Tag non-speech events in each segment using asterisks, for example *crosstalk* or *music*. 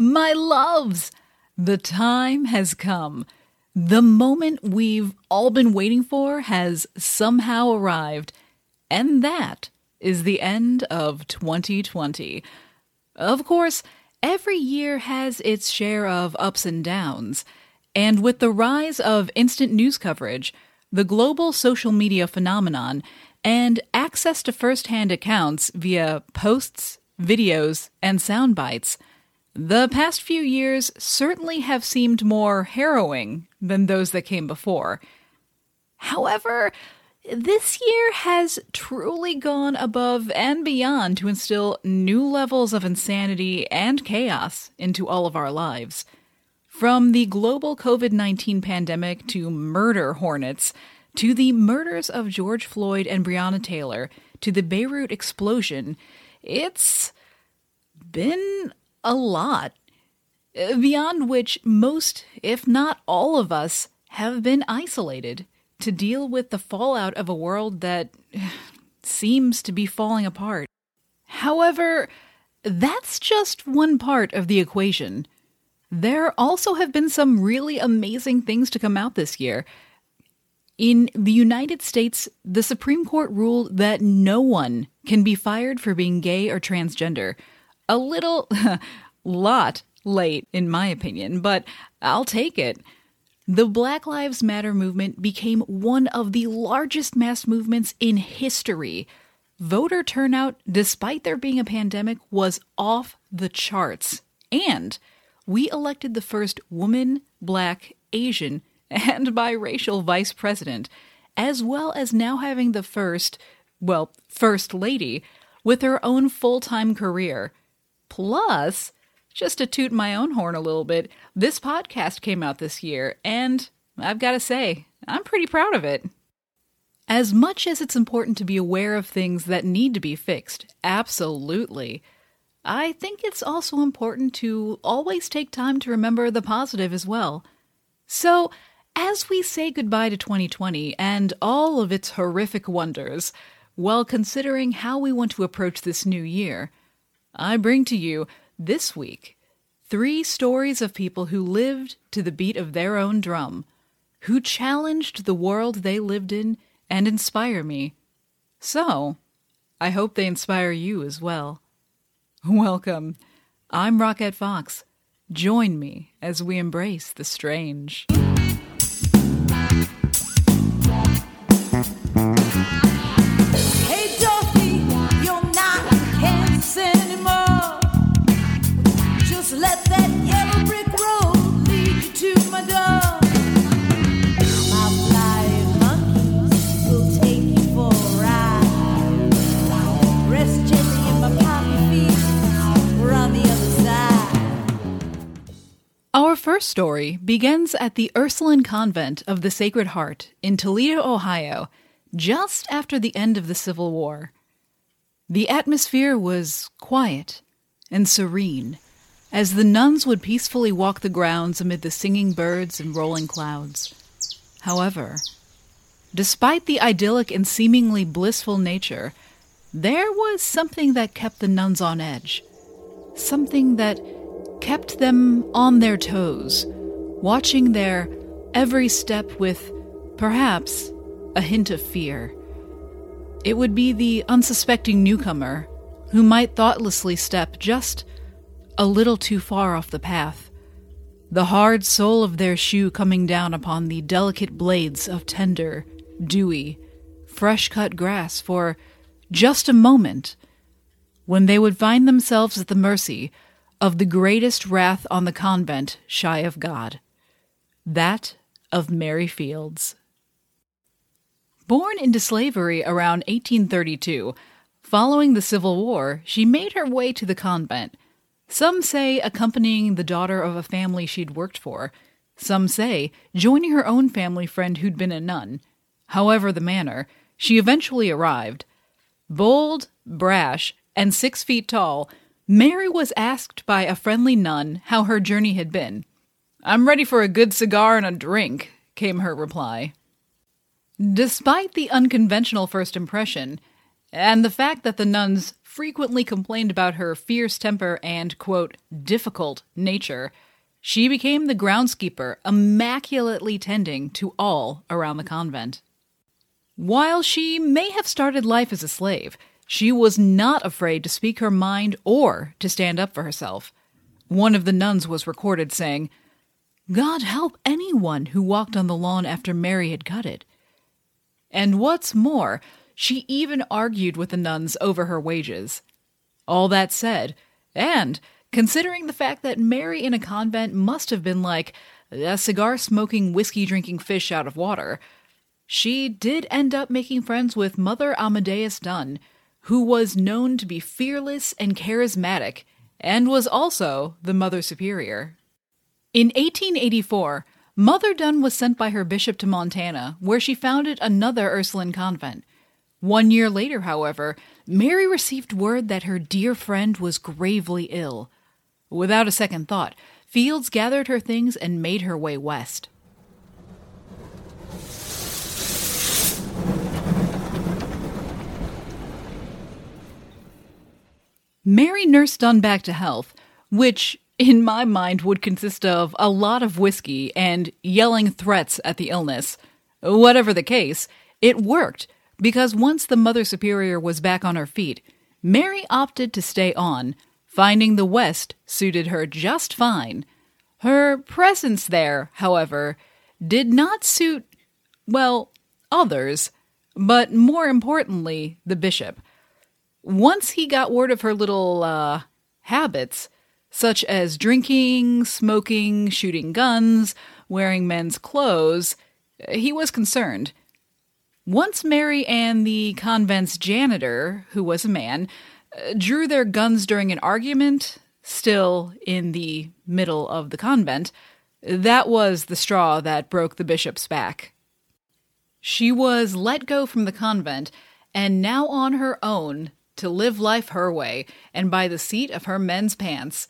My loves, the time has come. The moment we've all been waiting for has somehow arrived, and that is the end of 2020. Of course, every year has its share of ups and downs, and with the rise of instant news coverage, the global social media phenomenon, and access to first hand accounts via posts, videos, and sound bites, the past few years certainly have seemed more harrowing than those that came before. However, this year has truly gone above and beyond to instill new levels of insanity and chaos into all of our lives. From the global COVID 19 pandemic to murder hornets, to the murders of George Floyd and Breonna Taylor, to the Beirut explosion, it's been a lot, uh, beyond which most, if not all of us, have been isolated to deal with the fallout of a world that *sighs* seems to be falling apart. However, that's just one part of the equation. There also have been some really amazing things to come out this year. In the United States, the Supreme Court ruled that no one can be fired for being gay or transgender a little *laughs* lot late, in my opinion, but I'll take it. The Black Lives Matter movement became one of the largest mass movements in history. Voter turnout, despite there being a pandemic, was off the charts. And we elected the first woman, black, Asian, *laughs* and biracial vice president, as well as now having the first, well, first lady, with her own full time career. Plus, just to toot my own horn a little bit, this podcast came out this year, and I've got to say, I'm pretty proud of it. As much as it's important to be aware of things that need to be fixed, absolutely, I think it's also important to always take time to remember the positive as well. So, as we say goodbye to 2020 and all of its horrific wonders, while considering how we want to approach this new year, I bring to you this week three stories of people who lived to the beat of their own drum, who challenged the world they lived in and inspire me. So, I hope they inspire you as well. Welcome. I'm Rockette Fox. Join me as we embrace the strange. First story begins at the Ursuline Convent of the Sacred Heart in Toledo, Ohio, just after the end of the Civil War. The atmosphere was quiet and serene as the nuns would peacefully walk the grounds amid the singing birds and rolling clouds. However, despite the idyllic and seemingly blissful nature, there was something that kept the nuns on edge. Something that kept them on their toes, watching their every step with, perhaps, a hint of fear. It would be the unsuspecting newcomer who might thoughtlessly step just a little too far off the path, the hard sole of their shoe coming down upon the delicate blades of tender, dewy, fresh cut grass for just a moment, when they would find themselves at the mercy of the greatest wrath on the convent shy of God, that of Mary Fields. Born into slavery around 1832, following the Civil War, she made her way to the convent. Some say accompanying the daughter of a family she'd worked for. Some say joining her own family friend who'd been a nun. However, the manner, she eventually arrived. Bold, brash, and six feet tall, Mary was asked by a friendly nun how her journey had been. I'm ready for a good cigar and a drink, came her reply. Despite the unconventional first impression, and the fact that the nun's frequently complained about her fierce temper and, quote, difficult nature, she became the groundskeeper, immaculately tending to all around the convent. While she may have started life as a slave, she was not afraid to speak her mind or to stand up for herself. One of the nuns was recorded saying, God help anyone who walked on the lawn after Mary had cut it. And what's more, she even argued with the nuns over her wages. All that said, and considering the fact that Mary in a convent must have been like a cigar smoking, whiskey drinking fish out of water, she did end up making friends with Mother Amadeus Dunn, who was known to be fearless and charismatic, and was also the Mother Superior. In 1884, Mother Dunn was sent by her bishop to Montana, where she founded another Ursuline convent. One year later, however, Mary received word that her dear friend was gravely ill. Without a second thought, Fields gathered her things and made her way west. Mary nursed Dunn back to health, which, in my mind, would consist of a lot of whiskey and yelling threats at the illness. Whatever the case, it worked, because once the Mother Superior was back on her feet, Mary opted to stay on, finding the West suited her just fine. Her presence there, however, did not suit, well, others, but more importantly, the bishop. Once he got word of her little, uh, habits, such as drinking, smoking, shooting guns, wearing men's clothes, he was concerned. Once Mary and the convent's janitor, who was a man, uh, drew their guns during an argument, still in the middle of the convent, that was the straw that broke the bishop's back. She was let go from the convent and now on her own to live life her way and by the seat of her men's pants.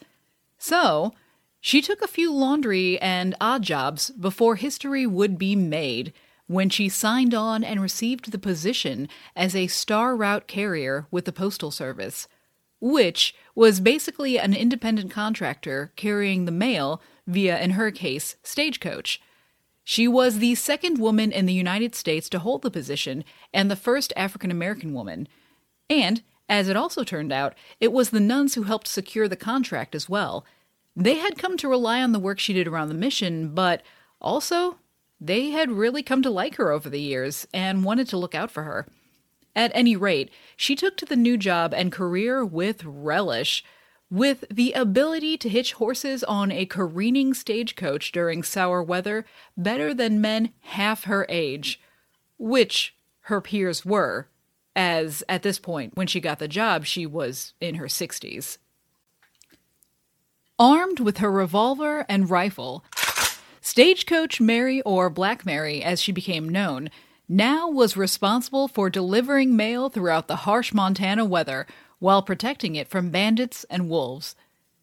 So, she took a few laundry and odd jobs before history would be made when she signed on and received the position as a star route carrier with the Postal Service, which was basically an independent contractor carrying the mail via, in her case, stagecoach. She was the second woman in the United States to hold the position and the first African American woman. And as it also turned out, it was the nuns who helped secure the contract as well. They had come to rely on the work she did around the mission, but also they had really come to like her over the years and wanted to look out for her. At any rate, she took to the new job and career with relish. With the ability to hitch horses on a careening stagecoach during sour weather better than men half her age, which her peers were, as at this point, when she got the job, she was in her 60s. Armed with her revolver and rifle, Stagecoach Mary, or Black Mary as she became known, now was responsible for delivering mail throughout the harsh Montana weather while protecting it from bandits and wolves.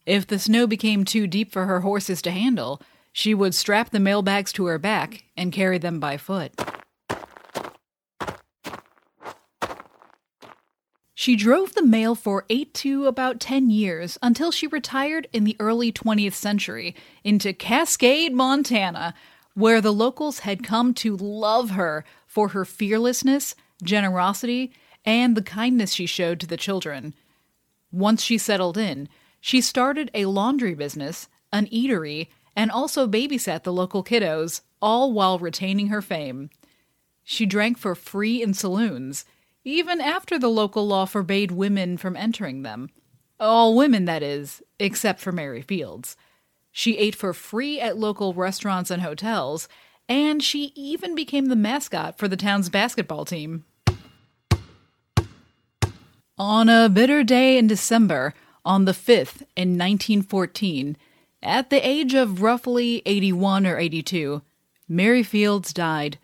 If the snow became too deep for her horses to handle, she would strap the mailbags to her back and carry them by foot. She drove the mail for eight to about 10 years until she retired in the early 20th century into Cascade, Montana, where the locals had come to love her for her fearlessness, generosity, and the kindness she showed to the children. Once she settled in, she started a laundry business, an eatery, and also babysat the local kiddos, all while retaining her fame. She drank for free in saloons even after the local law forbade women from entering them. All women, that is, except for Mary Fields. She ate for free at local restaurants and hotels, and she even became the mascot for the town's basketball team. On a bitter day in December, on the 5th in 1914, at the age of roughly 81 or 82, Mary Fields died.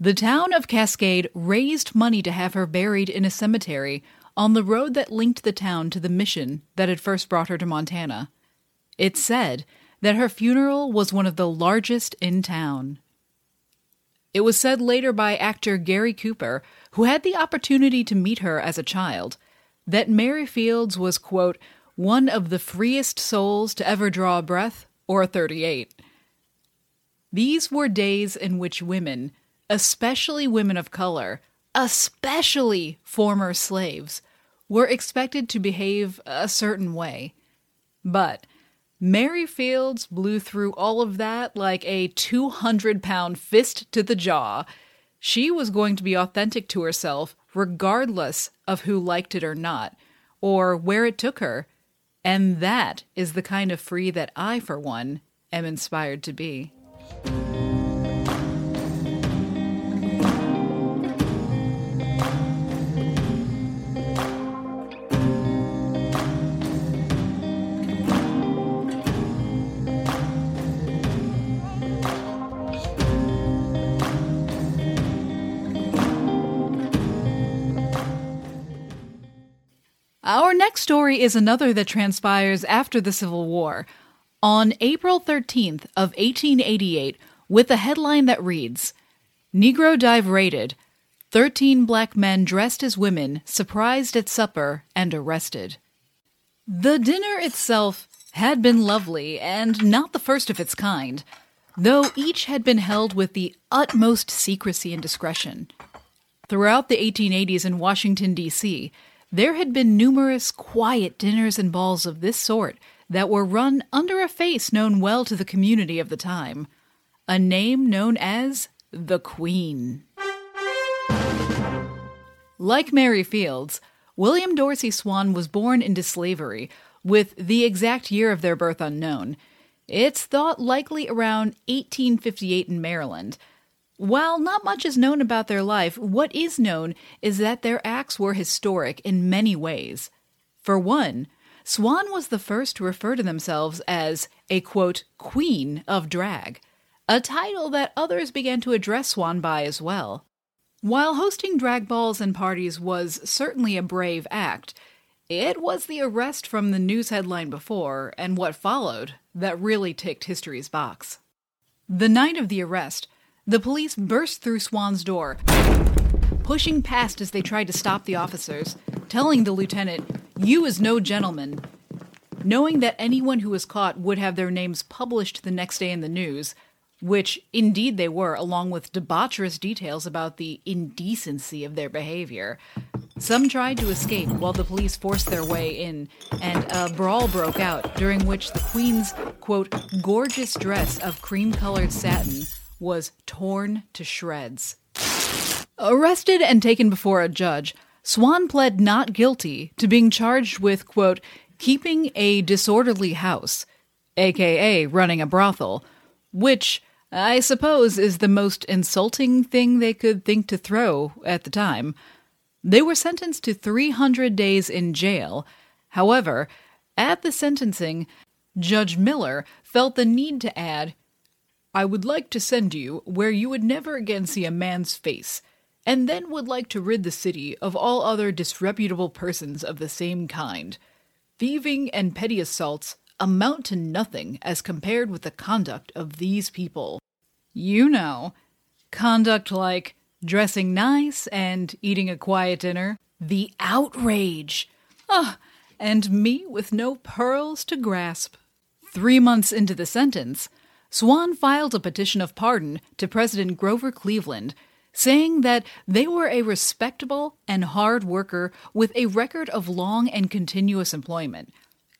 The town of Cascade raised money to have her buried in a cemetery on the road that linked the town to the mission that had first brought her to Montana. It's said that her funeral was one of the largest in town. It was said later by actor Gary Cooper, who had the opportunity to meet her as a child. that Mary Fields was, quote, one of the freest souls to ever draw a breath or a 38. These were days in which women, especially women of color, especially former slaves, were expected to behave a certain way. But Mary Fields blew through all of that like a 200 pound fist to the jaw. She was going to be authentic to herself, regardless of who liked it or not, or where it took her. And that is the kind of free that I, for one, am inspired to be. Next story is another that transpires after the Civil War. On April 13th of 1888, with a headline that reads, Negro dive raided, 13 black men dressed as women surprised at supper and arrested. The dinner itself had been lovely and not the first of its kind, though each had been held with the utmost secrecy and discretion. Throughout the 1880s in Washington, D.C., there had been numerous quiet dinners and balls of this sort that were run under a face known well to the community of the time, a name known as the Queen. Like Mary Fields, William Dorsey Swann was born into slavery, with the exact year of their birth unknown. It's thought likely around 1858 in Maryland. While not much is known about their life, what is known is that their acts were historic in many ways. For one, Swann was the first to refer to themselves as a quote, queen of drag, a title that others began to address Swann by as well. While hosting drag balls and parties was certainly a brave act, it was the arrest from the news headline before and what followed that really ticked history's box. The night of the arrest, the police burst through Swann's door, pushing past as they tried to stop the officers, telling the lieutenant, You is no gentleman. Knowing that anyone who was caught would have their names published the next day in the news, which indeed they were, along with debaucherous details about the indecency of their behavior. Some tried to escape while the police forced their way in, and a brawl broke out, during which the Queen's, quote, gorgeous dress of cream colored satin was torn to shreds. Arrested and taken before a judge, Swann pled not guilty to being charged with, quote, keeping a disorderly house, aka running a brothel, which I suppose is the most insulting thing they could think to throw at the time. They were sentenced to 300 days in jail. However, at the sentencing, Judge Miller felt the need to add, I would like to send you where you would never again see a man's face, and then would like to rid the city of all other disreputable persons of the same kind. Thieving and petty assaults amount to nothing as compared with the conduct of these people. You know, conduct like dressing nice and eating a quiet dinner. The outrage! Ah, and me with no pearls to grasp. Three months into the sentence, Swann filed a petition of pardon to President Grover Cleveland, saying that they were a respectable and hard worker with a record of long and continuous employment,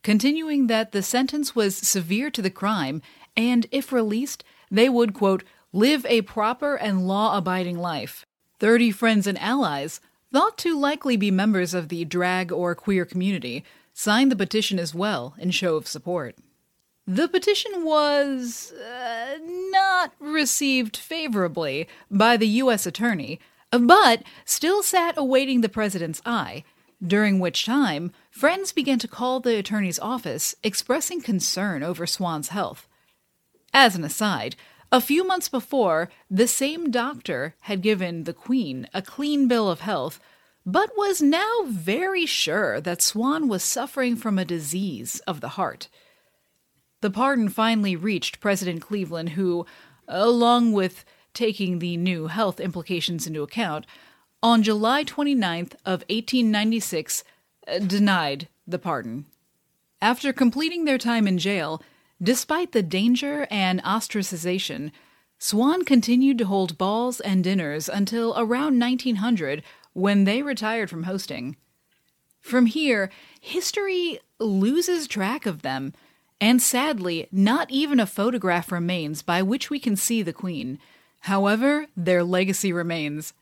continuing that the sentence was severe to the crime and, if released, they would, quote, live a proper and law abiding life. Thirty friends and allies, thought to likely be members of the drag or queer community, signed the petition as well in show of support. The petition was uh, not received favorably by the U.S. Attorney, but still sat awaiting the president's eye, during which time friends began to call the attorney's office expressing concern over Swann's health. As an aside, a few months before, the same doctor had given the Queen a clean bill of health, but was now very sure that Swan was suffering from a disease of the heart. The pardon finally reached President Cleveland, who, along with taking the new health implications into account, on July 29th of 1896 uh, denied the pardon. After completing their time in jail, despite the danger and ostracization, Swann continued to hold balls and dinners until around 1900 when they retired from hosting. From here, history loses track of them, and sadly, not even a photograph remains by which we can see the Queen. However, their legacy remains.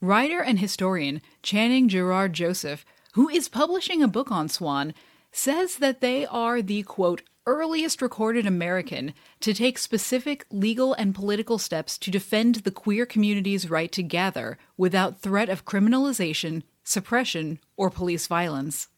Writer and historian Channing Gerard Joseph, who is publishing a book on Swann, says that they are the quote, earliest recorded American to take specific legal and political steps to defend the queer community's right to gather without threat of criminalization, suppression, or police violence.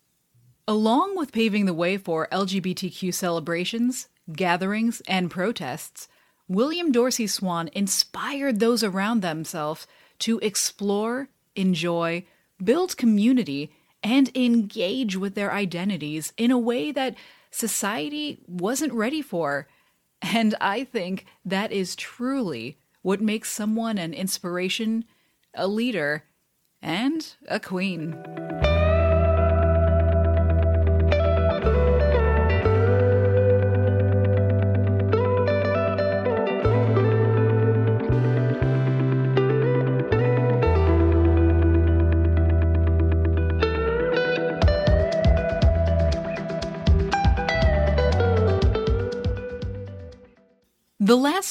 Along with paving the way for LGBTQ celebrations, gatherings, and protests, William Dorsey Swann inspired those around themselves to explore, enjoy, build community, and engage with their identities in a way that society wasn't ready for. And I think that is truly what makes someone an inspiration, a leader, and a queen.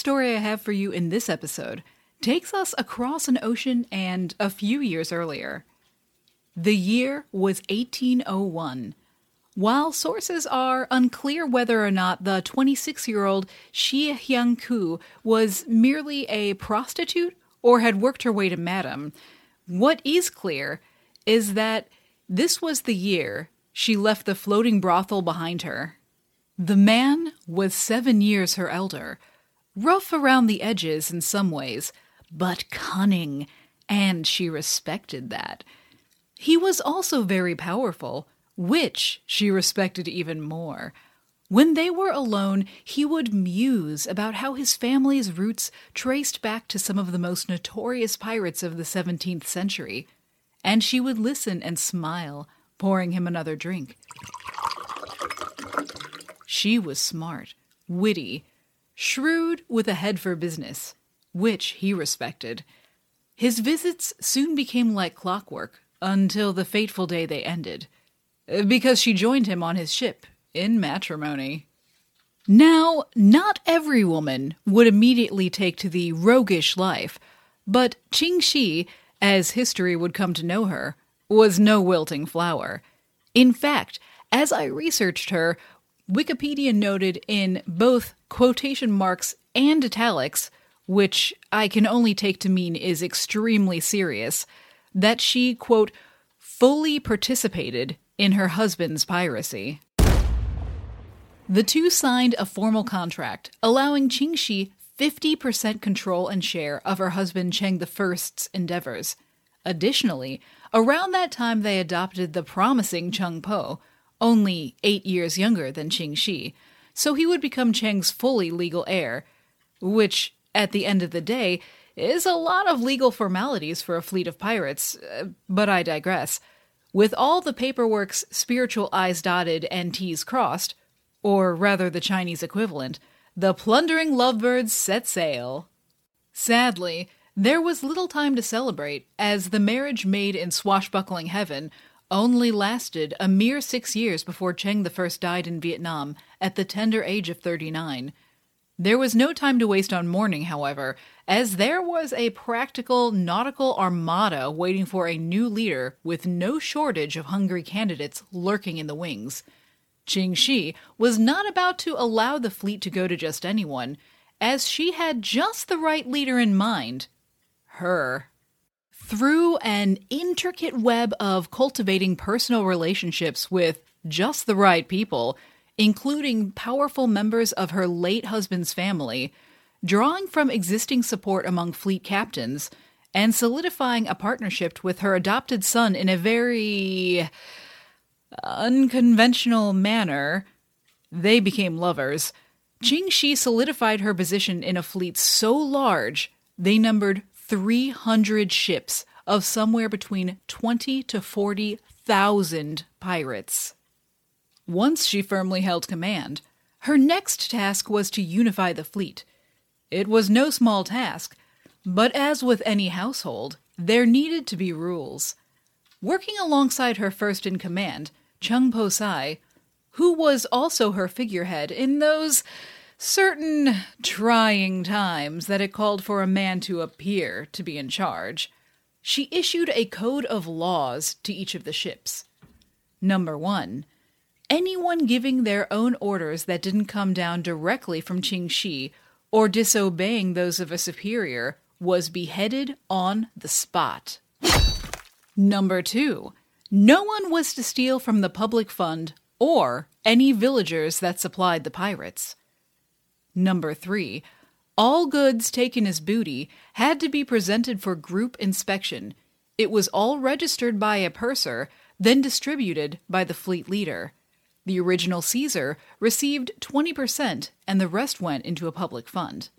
Story I have for you in this episode takes us across an ocean and a few years earlier. The year was 1801. While sources are unclear whether or not the 26 year old Shi Hyang Ku was merely a prostitute or had worked her way to madam, what is clear is that this was the year she left the floating brothel behind her. The man was seven years her elder, rough around the edges in some ways, but cunning, and she respected that. He was also very powerful, which she respected even more. When they were alone, he would muse about how his family's roots traced back to some of the most notorious pirates of the 17th century, and she would listen and smile, pouring him another drink. She was smart, witty, shrewd with a head for business, which he respected. His visits soon became like clockwork until the fateful day they ended, uh, because she joined him on his ship in matrimony. Now, not every woman would immediately take to the roguish life, but Qing Shi, as history would come to know her, was no wilting flower. In fact, as I researched her, Wikipedia noted in both quotation marks and italics, which I can only take to mean is extremely serious, that she, quote, fully participated in her husband's piracy. The two signed a formal contract allowing Qing Shi 50% control and share of her husband Cheng I's endeavors. Additionally, around that time they adopted the promising Cheng Po, only eight years younger than Qing Shi, so he would become Cheng's fully legal heir, which, at the end of the day, is a lot of legal formalities for a fleet of pirates, uh, but I digress. With all the paperwork's spiritual I's dotted and T's crossed, or rather the Chinese equivalent, the plundering lovebirds set sail. Sadly, there was little time to celebrate, as the marriage made in swashbuckling heaven only lasted a mere six years before Cheng I died in Vietnam at the tender age of 39. There was no time to waste on mourning, however, as there was a practical nautical armada waiting for a new leader with no shortage of hungry candidates lurking in the wings. Qing Shi was not about to allow the fleet to go to just anyone, as she had just the right leader in mind her. Through an intricate web of cultivating personal relationships with just the right people, including powerful members of her late husband's family, drawing from existing support among fleet captains, and solidifying a partnership with her adopted son in a very unconventional manner, they became lovers. Qing Shi solidified her position in a fleet so large they numbered 300 ships of somewhere between 20 to 40,000 pirates. Once she firmly held command, her next task was to unify the fleet. It was no small task, but as with any household, there needed to be rules. Working alongside her first in command, Chung Po Sai, who was also her figurehead in those certain trying times that it called for a man to appear to be in charge, she issued a code of laws to each of the ships. Number one, anyone giving their own orders that didn't come down directly from Qing Shi or disobeying those of a superior was beheaded on the spot. Number two, no one was to steal from the public fund or any villagers that supplied the pirates. Number three, all goods taken as booty had to be presented for group inspection. It was all registered by a purser, then distributed by the fleet leader. The original seizer received 20%, and the rest went into a public fund.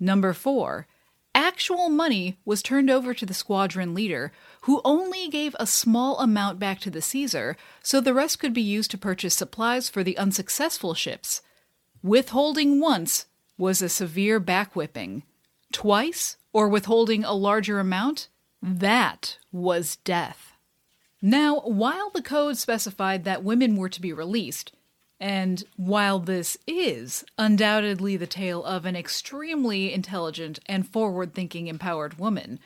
Number four, actual money was turned over to the squadron leader, who only gave a small amount back to the seizer, so the rest could be used to purchase supplies for the unsuccessful ships. Withholding once was a severe backwhipping. Twice, or withholding a larger amount, that was death. Now, while the code specified that women were to be released, and while this is undoubtedly the tale of an extremely intelligent and forward thinking empowered woman,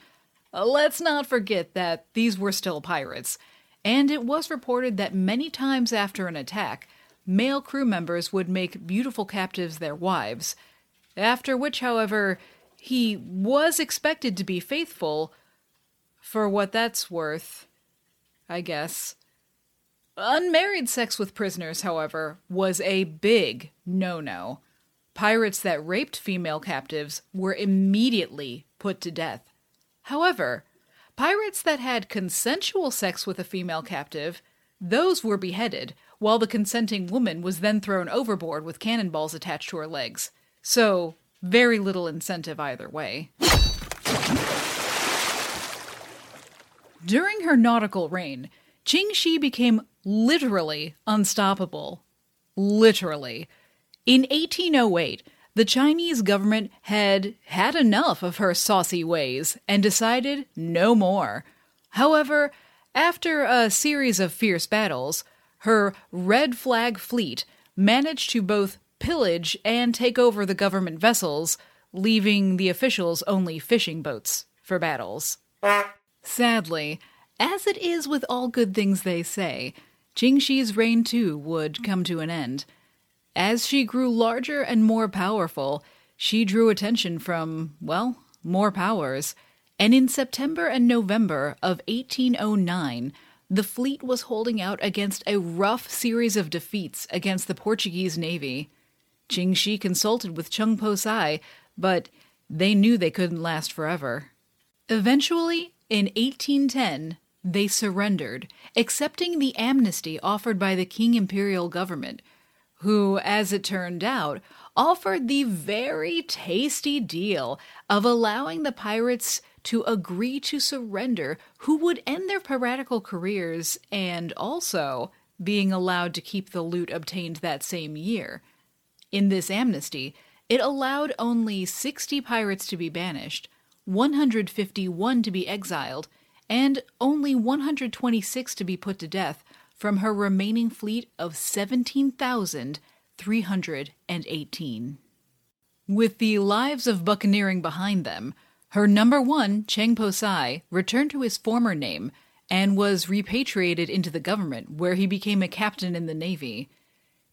let's not forget that these were still pirates, and it was reported that many times after an attack, male crew members would make beautiful captives their wives, after which, however, he was expected to be faithful for what that's worth, I guess. Unmarried sex with prisoners, however, was a big no no. Pirates that raped female captives were immediately put to death. However, pirates that had consensual sex with a female captive, those were beheaded, while the consenting woman was then thrown overboard with cannonballs attached to her legs. So, very little incentive either way. During her nautical reign, Qing Shi became literally unstoppable. Literally. In 1808, the Chinese government had had enough of her saucy ways and decided no more. However, after a series of fierce battles, her red flag fleet managed to both pillage and take over the government vessels, leaving the officials only fishing boats for battles. Sadly, as it is with all good things they say, Qing Shi's reign too would come to an end. As she grew larger and more powerful, she drew attention from, well, more powers, and in September and November of 1809, the fleet was holding out against a rough series of defeats against the Portuguese navy. Qing Shi consulted with Chung Po Sai, but they knew they couldn't last forever. Eventually, in 1810, they surrendered, accepting the amnesty offered by the King imperial government, who, as it turned out, offered the very tasty deal of allowing the pirates to agree to surrender who would end their piratical careers and also being allowed to keep the loot obtained that same year. In this amnesty, it allowed only 60 pirates to be banished, 151 to be exiled, and only 126 to be put to death from her remaining fleet of 17,318. With the lives of buccaneering behind them, her number one, Cheng Po Sai, returned to his former name and was repatriated into the government, where he became a captain in the navy.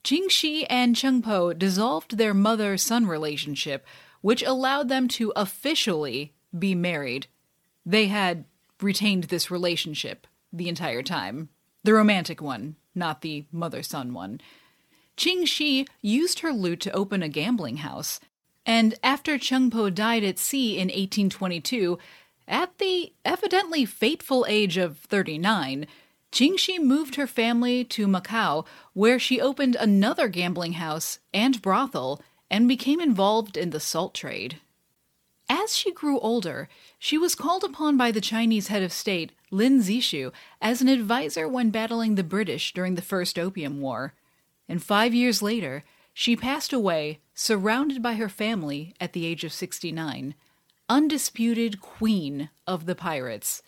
Qing Shi and Cheng Po dissolved their mother son relationship, which allowed them to officially be married. They had retained this relationship the entire time. The romantic one, not the mother son one. Qing Shi used her loot to open a gambling house, and after Cheng Po died at sea in 1822, at the evidently fateful age of 39, Qing Shi moved her family to Macau, where she opened another gambling house and brothel and became involved in the salt trade. As she grew older, she was called upon by the Chinese head of state, Lin Zexu, as an advisor when battling the British during the First Opium War. And five years later, she passed away, surrounded by her family at the age of 69, undisputed queen of the pirates.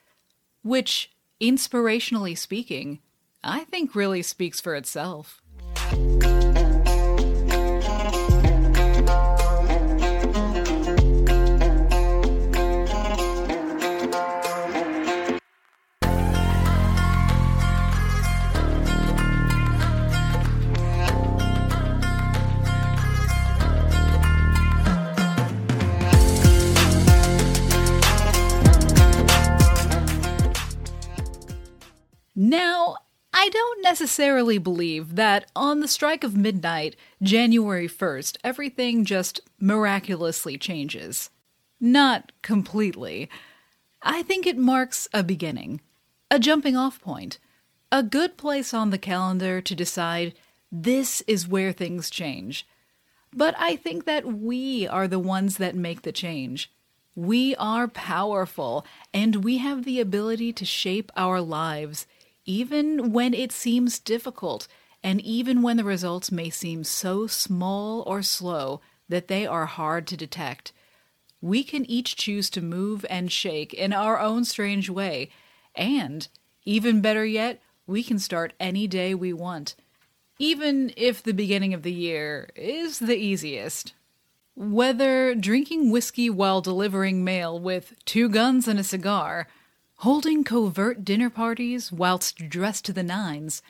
Which, inspirationally speaking, I think really speaks for itself. Necessarily believe that on the strike of midnight, January 1st, everything just miraculously changes. Not completely. I think it marks a beginning, a jumping off point, a good place on the calendar to decide this is where things change. But I think that we are the ones that make the change. We are powerful, and we have the ability to shape our lives even when it seems difficult, and even when the results may seem so small or slow that they are hard to detect. We can each choose to move and shake in our own strange way, and, even better yet, we can start any day we want, even if the beginning of the year is the easiest. Whether drinking whiskey while delivering mail with two guns and a cigar, holding covert dinner parties whilst dressed to the nines,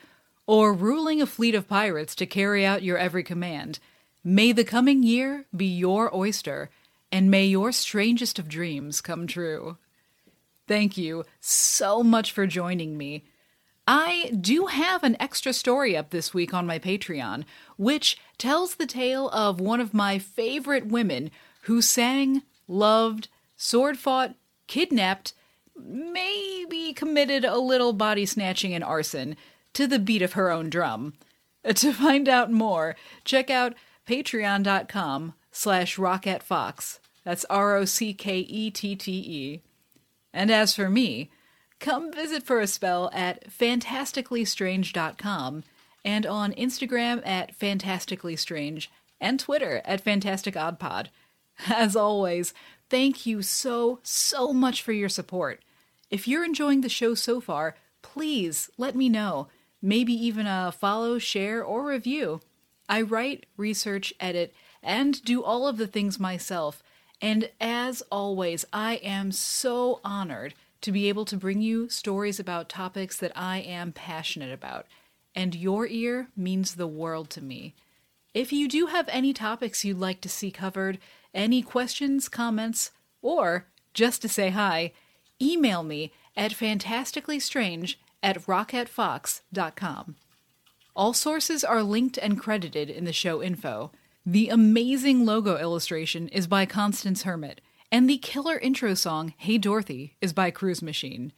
or ruling a fleet of pirates to carry out your every command, may the coming year be your oyster, and may your strangest of dreams come true. Thank you so much for joining me. I do have an extra story up this week on my Patreon, which tells the tale of one of my favorite women who sang, loved, sword fought, kidnapped, maybe committed a little body snatching and arson to the beat of her own drum. *laughs* To find out more, check out patreon.com slash rockettefox. That's R-O-C-K-E-T-T-E. And as for me, come visit for a spell at fantasticallystrange.com and on Instagram at fantasticallystrange and Twitter at fantasticoddpod. As always, thank you so, so much for your support. If you're enjoying the show so far, please let me know. Maybe even a follow, share, or review. I write, research, edit, and do all of the things myself. And as always, I am so honored to be able to bring you stories about topics that I am passionate about. And your ear means the world to me. If you do have any topics you'd like to see covered, any questions, comments, or just to say hi, email me at fantasticallystrange at rockettefox.com. All sources are linked and credited in the show info. The amazing logo illustration is by Constance Hermit, and the killer intro song, Hey Dorothy, is by Cruise Machine.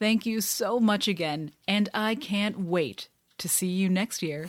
Thank you so much again, and I can't wait to see you next year.